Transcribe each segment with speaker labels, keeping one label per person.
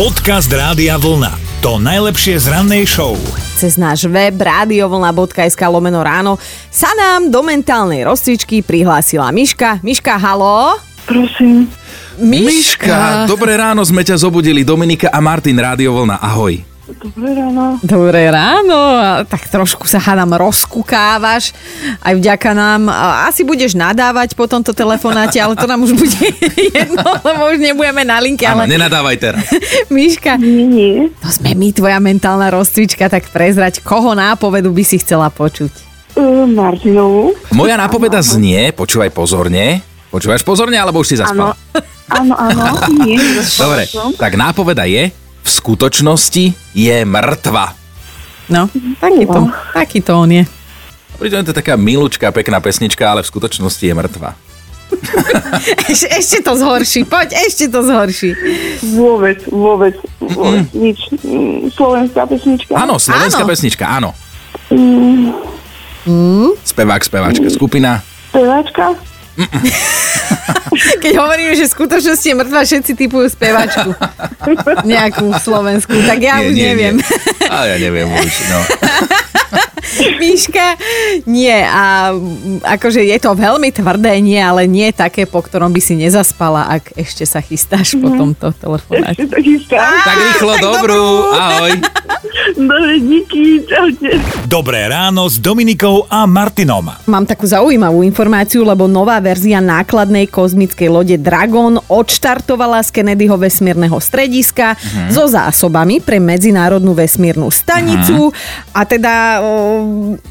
Speaker 1: Podcast Rádia Vlna. To najlepšie z rannej show.
Speaker 2: Cez náš web radiovlna.sk lomeno ráno sa nám do mentálnej rozcvičky prihlásila Miška. Miška, halo?
Speaker 3: Prosím.
Speaker 4: Miška, dobré ráno sme ťa zobudili. Dominika a Martin, Rádio Vlna, ahoj.
Speaker 3: Dobré ráno.
Speaker 2: Dobré ráno, tak trošku sa hádam rozkukávaš, aj vďaka nám. A Asi budeš nadávať po tomto telefonáte, ale to nám už bude jedno, lebo už nebudeme na linke.
Speaker 4: Áno,
Speaker 2: Ale
Speaker 4: nenadávaj teraz.
Speaker 2: Miška,
Speaker 3: Nie,
Speaker 2: to sme my, tvoja mentálna rozcvička, tak prezrať, koho nápovedu by si chcela počuť.
Speaker 3: Uh, Martinovu.
Speaker 4: Moja nápoveda znie, počúvaj pozorne. Počúvaš pozorne, alebo už si
Speaker 3: Áno.
Speaker 4: zaspal?
Speaker 3: Áno, áno. Nie,
Speaker 4: Dobre, tak nápoveda je, v skutočnosti je mŕtva.
Speaker 2: No, takýto, takýto on je.
Speaker 4: Pritom to je taká milúčka, pekná pesnička, ale v skutočnosti je mŕtva.
Speaker 2: Eš, ešte to zhorší, poď, ešte to zhorší.
Speaker 3: Vôbec, vôbec, vôbec nič. Mm, Slovenská pesnička.
Speaker 4: Áno, slovenská
Speaker 2: Áno.
Speaker 4: pesnička, áno.
Speaker 3: Mm,
Speaker 4: Spevák, speváčka, skupina.
Speaker 3: Peváčka?
Speaker 2: Keď hovorím, že v skutočnosti je mŕtva, všetci typujú spevačku. Nejakú slovenskú, tak ja už neviem.
Speaker 4: Nie. A ja neviem už, no.
Speaker 2: Miška, nie. A mm, akože je to veľmi tvrdé, nie, ale nie také, po ktorom by si nezaspala, ak ešte sa chystáš po tomto telefonáte.
Speaker 3: Ešte tak istá.
Speaker 4: Tak rýchlo, dobrú, ahoj.
Speaker 3: Dobre, díky, čaute.
Speaker 1: Dobré ráno s Dominikou a Martinom.
Speaker 2: Mám takú zaujímavú informáciu, lebo nová verzia nákladnej kozmickej lode Dragon odštartovala z Kennedyho vesmírneho strediska uh-huh. so zásobami pre medzinárodnú vesmírnu stanicu uh-huh. a teda o,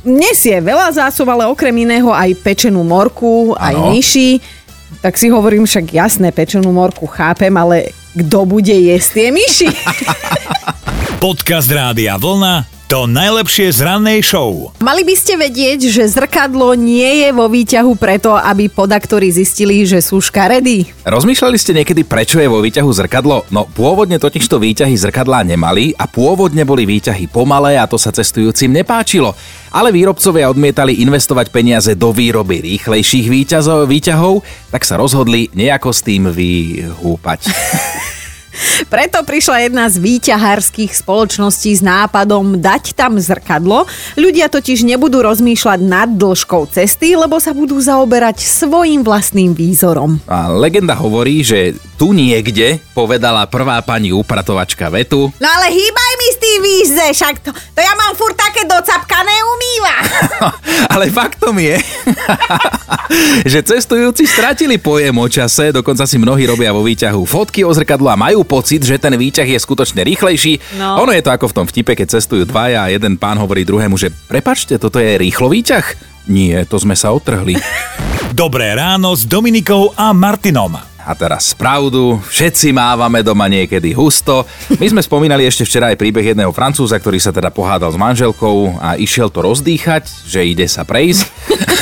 Speaker 2: nesie veľa zásob, ale okrem iného aj pečenú morku, aj myši. Tak si hovorím však jasné, pečenú morku chápem, ale kto bude jesť tie myši?
Speaker 1: Podcast Rádia Vlna. To najlepšie z rannej show.
Speaker 2: Mali by ste vedieť, že zrkadlo nie je vo výťahu preto, aby podaktori zistili, že sú škaredí.
Speaker 4: Rozmýšľali ste niekedy, prečo je vo výťahu zrkadlo? No pôvodne totižto výťahy zrkadlá nemali a pôvodne boli výťahy pomalé a to sa cestujúcim nepáčilo. Ale výrobcovia odmietali investovať peniaze do výroby rýchlejších výťazov, výťahov, tak sa rozhodli nejako s tým vyhúpať.
Speaker 2: Preto prišla jedna z výťahárskych spoločností s nápadom dať tam zrkadlo. Ľudia totiž nebudú rozmýšľať nad dĺžkou cesty, lebo sa budú zaoberať svojim vlastným výzorom.
Speaker 4: A legenda hovorí, že tu niekde povedala prvá pani upratovačka vetu,
Speaker 2: No ale hýbaj mi s tým výzde, však to, to ja mám furt také docapkané umýva.
Speaker 4: ale faktom je, že cestujúci stratili pojem o čase, dokonca si mnohí robia vo výťahu fotky o zrkadlo a majú pocit, že ten výťah je skutočne rýchlejší.
Speaker 2: No.
Speaker 4: Ono je to ako v tom vtipe, keď cestujú dvaja a jeden pán hovorí druhému, že prepačte, toto je rýchlo výťah? Nie, to sme sa otrhli.
Speaker 1: Dobré ráno s Dominikou a Martinom.
Speaker 4: A teraz pravdu, všetci mávame doma niekedy husto. My sme spomínali ešte včera aj príbeh jedného francúza, ktorý sa teda pohádal s manželkou a išiel to rozdýchať, že ide sa prejsť.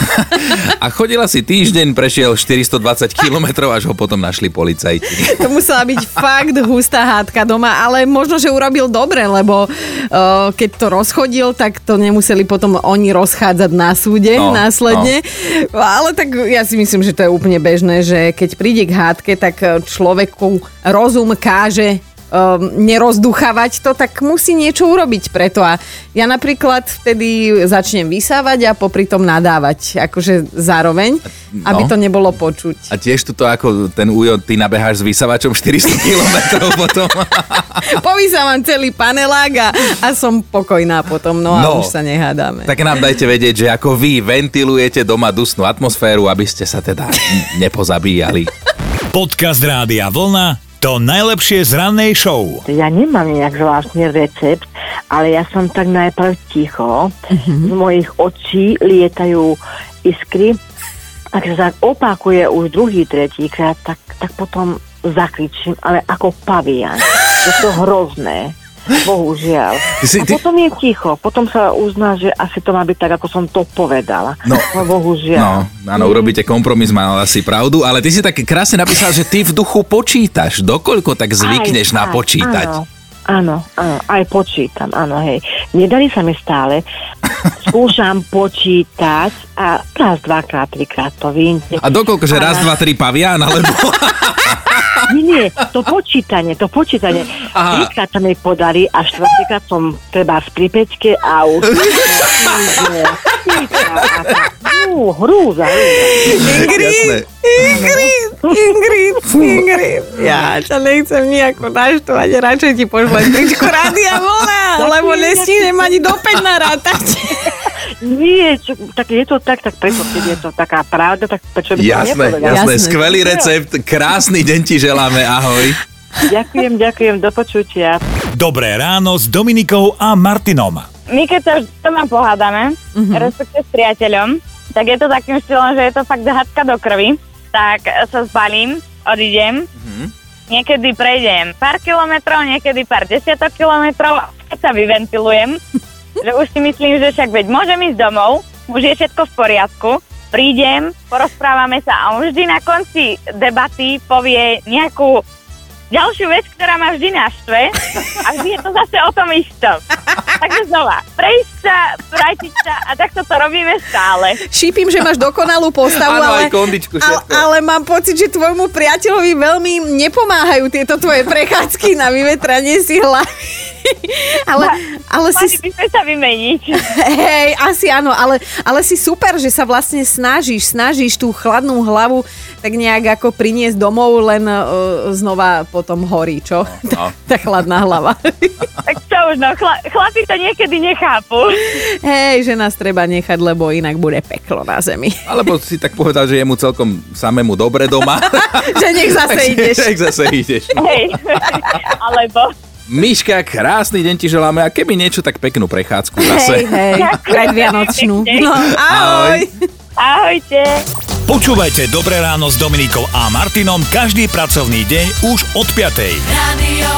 Speaker 4: a chodila si týždeň, prešiel 420 km, až ho potom našli policajti.
Speaker 2: To musela byť fakt hustá hádka doma, ale možno, že urobil dobre, lebo uh, keď to rozchodil, tak to nemuseli potom oni rozchádzať na súde
Speaker 4: No,
Speaker 2: následne. Ale tak ja si myslím, že to je úplne bežné, že keď príde k hádke, tak človeku rozum káže um, nerozduchávať to, tak musí niečo urobiť preto. A ja napríklad vtedy začnem vysávať a popri tom nadávať, akože zároveň,
Speaker 4: No.
Speaker 2: aby to nebolo počuť.
Speaker 4: A tiež tuto ako ten újo, ty nabeháš s vysavačom 400 km potom.
Speaker 2: Povysávam celý panelák a, a som pokojná potom, no, a
Speaker 4: No.
Speaker 2: už sa nehádame.
Speaker 4: tak nám dajte vedieť, že ako vy ventilujete doma dusnú atmosféru, aby ste sa teda nepozabíjali.
Speaker 1: Podcast Rádia Vlna. To najlepšie z rannej show.
Speaker 5: Ja nemám nejak zvláštny recept, ale ja som tak najprv ticho. Z mojich očí lietajú iskry. Ak sa tak opakuje už druhý, tretí krát, tak, tak potom zakričím, ale ako pavian. Je to hrozné. Bohužiaľ.
Speaker 4: Ty si-
Speaker 5: A
Speaker 4: ty-
Speaker 5: potom je ticho. Potom sa uzná, že asi to má byť tak, ako som to povedala.
Speaker 4: No.
Speaker 5: no bohužiaľ.
Speaker 4: No, áno, urobíte kompromis, mal asi pravdu, ale ty si tak krásne napísal, že ty v duchu počítaš. Dokoľko tak zvykneš
Speaker 5: Aj,
Speaker 4: na
Speaker 5: aj,
Speaker 4: počítať?
Speaker 5: Áno, áno, áno, aj počítam, áno, hej. Nedali sa mi stále. Skúšam počítať a raz, dvakrát, trikrát to vím.
Speaker 4: A dokoľko, že raz, dva, tri pavian, alebo...
Speaker 5: Nie, nie, to počítanie, to počítanie. Trikrát sa mi podali a štvrtýkrát som treba z pripečke a už... Hrúza.
Speaker 4: Jasné.
Speaker 2: Ingrid, Ingrid, Ingrid. Ja ťa nechcem nejako naštovať, radšej ti pošlem tričko rádia vlna, lebo nestínem ani do 5 narátať.
Speaker 5: Nie, čo, tak je to tak, tak prečo, keď je to taká pravda, tak prečo by to
Speaker 4: Jasné,
Speaker 5: nepovedal?
Speaker 4: jasné,
Speaker 2: Jasné.
Speaker 4: skvelý recept, krásny deň ti želáme, ahoj.
Speaker 5: Ďakujem, ďakujem, do počutia.
Speaker 1: Dobré ráno s Dominikou a Martinom.
Speaker 6: My keď sa už doma pohádame, mm-hmm. respektive s priateľom, tak je to takým štýlom, že je to fakt hadka do krvi. Tak sa zbalím, odídem, mm-hmm. niekedy prejdem pár kilometrov, niekedy pár desiatok kilometrov, a keď sa vyventilujem, že už si myslím, že však veď môžem ísť domov, už je všetko v poriadku, prídem, porozprávame sa a on vždy na konci debaty povie nejakú ďalšiu vec, ktorá ma vždy naštve a vždy je to zase o tom istom. Takže znova, prejsť sa, vrátiť sa a takto to robíme stále.
Speaker 2: Šípim, že máš dokonalú postavu,
Speaker 4: Áno,
Speaker 2: ale,
Speaker 4: aj kondičku,
Speaker 2: ale, ale mám pocit, že tvojmu priateľovi veľmi nepomáhajú tieto tvoje prechádzky na vyvetranie si hlavy. ale, ale
Speaker 6: Mali
Speaker 2: si...
Speaker 6: by sme sa vymeniť.
Speaker 2: Hej, asi áno, ale, ale si super, že sa vlastne snažíš, snažíš tú chladnú hlavu tak nejak ako priniesť domov, len uh, znova potom horí, čo?
Speaker 4: No.
Speaker 2: Tá chladná hlava.
Speaker 6: Tak čo už, no, chla, chlapi to niekedy nechápu.
Speaker 2: Hej, že nás treba nechať, lebo inak bude peklo na zemi.
Speaker 4: Alebo si tak povedal, že je mu celkom samému dobre doma.
Speaker 2: že nech zase ideš.
Speaker 4: Tak zase ideš.
Speaker 6: Hej. Alebo...
Speaker 4: Miška, krásny deň ti želáme a keby niečo, tak peknú prechádzku
Speaker 2: Hej,
Speaker 4: zase.
Speaker 2: hej,
Speaker 6: Ďakujem
Speaker 2: predvianočnú. No, ahoj.
Speaker 6: Ahojte.
Speaker 1: Počúvajte Dobré ráno s Dominikou a Martinom každý pracovný deň už od 5.
Speaker 7: Radio